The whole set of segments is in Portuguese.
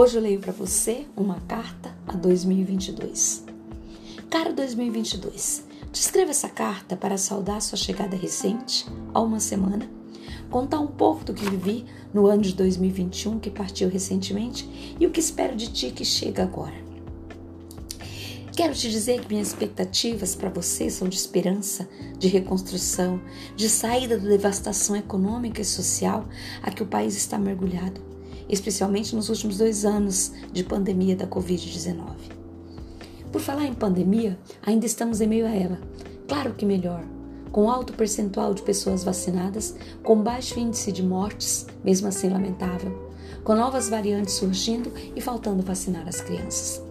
Hoje eu leio para você uma carta a 2022. Caro 2022, descreva essa carta para saudar sua chegada recente, há uma semana, contar um pouco do que vivi no ano de 2021 que partiu recentemente e o que espero de ti que chega agora. Quero te dizer que minhas expectativas para você são de esperança, de reconstrução, de saída da devastação econômica e social a que o país está mergulhado especialmente nos últimos dois anos de pandemia da Covid-19. Por falar em pandemia, ainda estamos em meio a ela. Claro que melhor, com alto percentual de pessoas vacinadas, com baixo índice de mortes, mesmo assim lamentável, com novas variantes surgindo e faltando vacinar as crianças.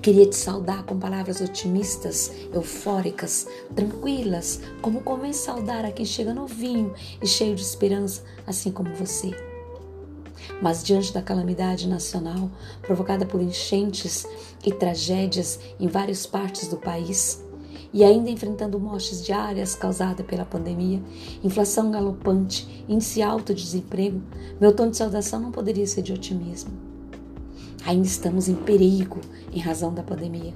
Queria te saudar com palavras otimistas, eufóricas, tranquilas, como convém saudar a quem chega novinho e cheio de esperança, assim como você. Mas diante da calamidade nacional provocada por enchentes e tragédias em várias partes do país, e ainda enfrentando mortes diárias causadas pela pandemia, inflação galopante, índice alto de desemprego, meu tom de saudação não poderia ser de otimismo. Ainda estamos em perigo em razão da pandemia.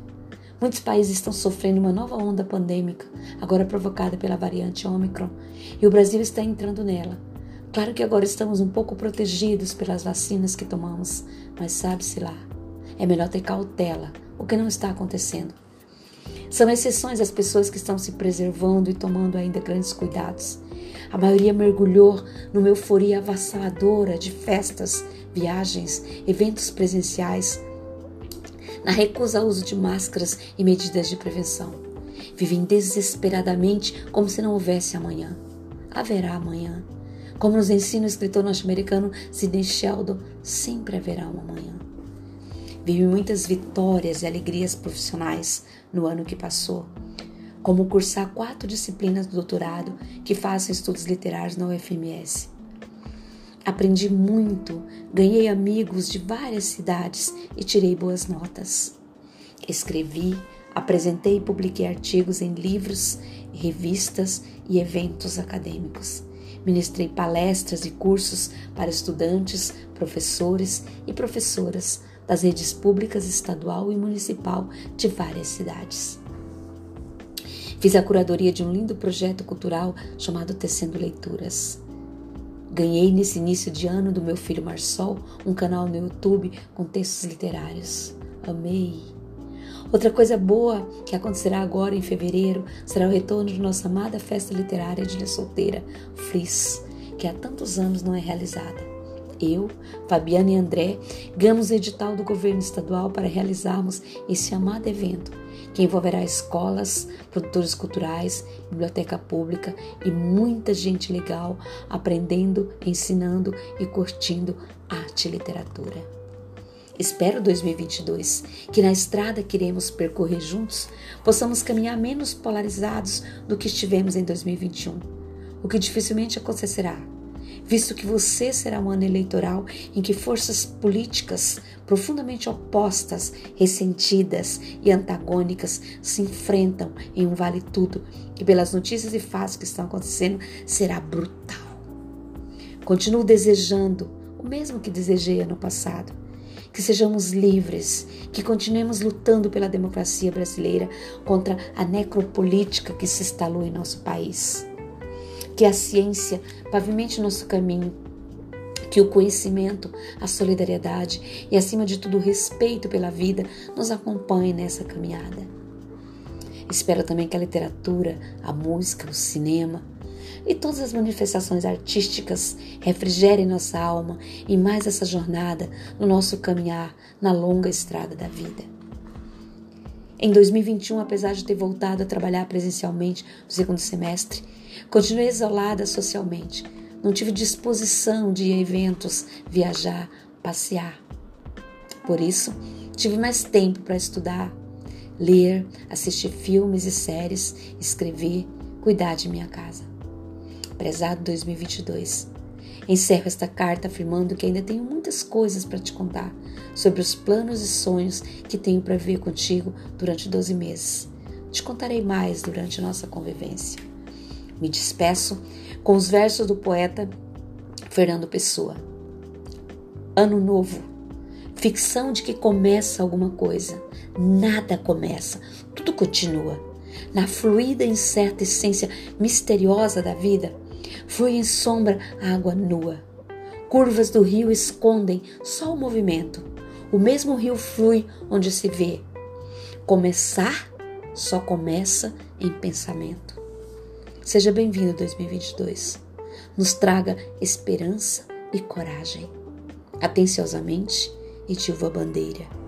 Muitos países estão sofrendo uma nova onda pandêmica, agora provocada pela variante Omicron, e o Brasil está entrando nela Claro que agora estamos um pouco protegidos pelas vacinas que tomamos, mas sabe-se lá. É melhor ter cautela, o que não está acontecendo. São exceções as pessoas que estão se preservando e tomando ainda grandes cuidados. A maioria mergulhou numa euforia avassaladora de festas, viagens, eventos presenciais, na recusa ao uso de máscaras e medidas de prevenção. Vivem desesperadamente como se não houvesse amanhã. Haverá amanhã. Como nos ensina o escritor norte-americano Sidney Sheldon, sempre haverá uma manhã. Vivi muitas vitórias e alegrias profissionais no ano que passou, como cursar quatro disciplinas do doutorado que faço estudos literários na UFMS. Aprendi muito, ganhei amigos de várias cidades e tirei boas notas. Escrevi, apresentei e publiquei artigos em livros, revistas e eventos acadêmicos. Ministrei palestras e cursos para estudantes, professores e professoras das redes públicas estadual e municipal de várias cidades. Fiz a curadoria de um lindo projeto cultural chamado Tecendo Leituras. Ganhei nesse início de ano do meu filho Marsol um canal no YouTube com textos literários. Amei! Outra coisa boa que acontecerá agora em fevereiro será o retorno de nossa amada festa literária de Ilha Solteira, Flis, que há tantos anos não é realizada. Eu, Fabiana e André ganhamos o edital do governo estadual para realizarmos esse amado evento, que envolverá escolas, produtores culturais, biblioteca pública e muita gente legal aprendendo, ensinando e curtindo arte e literatura. Espero 2022 que na estrada que iremos percorrer juntos possamos caminhar menos polarizados do que estivemos em 2021, o que dificilmente acontecerá, visto que você será um ano eleitoral em que forças políticas profundamente opostas, ressentidas e antagônicas se enfrentam em um vale tudo que pelas notícias e fatos que estão acontecendo será brutal. Continuo desejando o mesmo que desejei ano passado que sejamos livres, que continuemos lutando pela democracia brasileira contra a necropolítica que se instalou em nosso país. Que a ciência pavimente nosso caminho, que o conhecimento, a solidariedade e, acima de tudo, o respeito pela vida nos acompanhe nessa caminhada. Espero também que a literatura, a música, o cinema, e todas as manifestações artísticas refrigerem nossa alma em mais essa jornada no nosso caminhar na longa estrada da vida. Em 2021, apesar de ter voltado a trabalhar presencialmente no segundo semestre, continuei isolada socialmente. Não tive disposição de ir a eventos, viajar, passear. Por isso, tive mais tempo para estudar, ler, assistir filmes e séries, escrever, cuidar de minha casa. Prezado 2022. Encerro esta carta afirmando que ainda tenho muitas coisas para te contar sobre os planos e sonhos que tenho para ver contigo durante 12 meses. Te contarei mais durante nossa convivência. Me despeço com os versos do poeta Fernando Pessoa. Ano novo, ficção de que começa alguma coisa. Nada começa, tudo continua. Na fluida e incerta essência misteriosa da vida, flui em sombra a água nua. Curvas do rio escondem só o movimento. O mesmo rio flui onde se vê. Começar só começa em pensamento. Seja bem-vindo 2022. Nos traga esperança e coragem. Atenciosamente, Itilva Bandeira.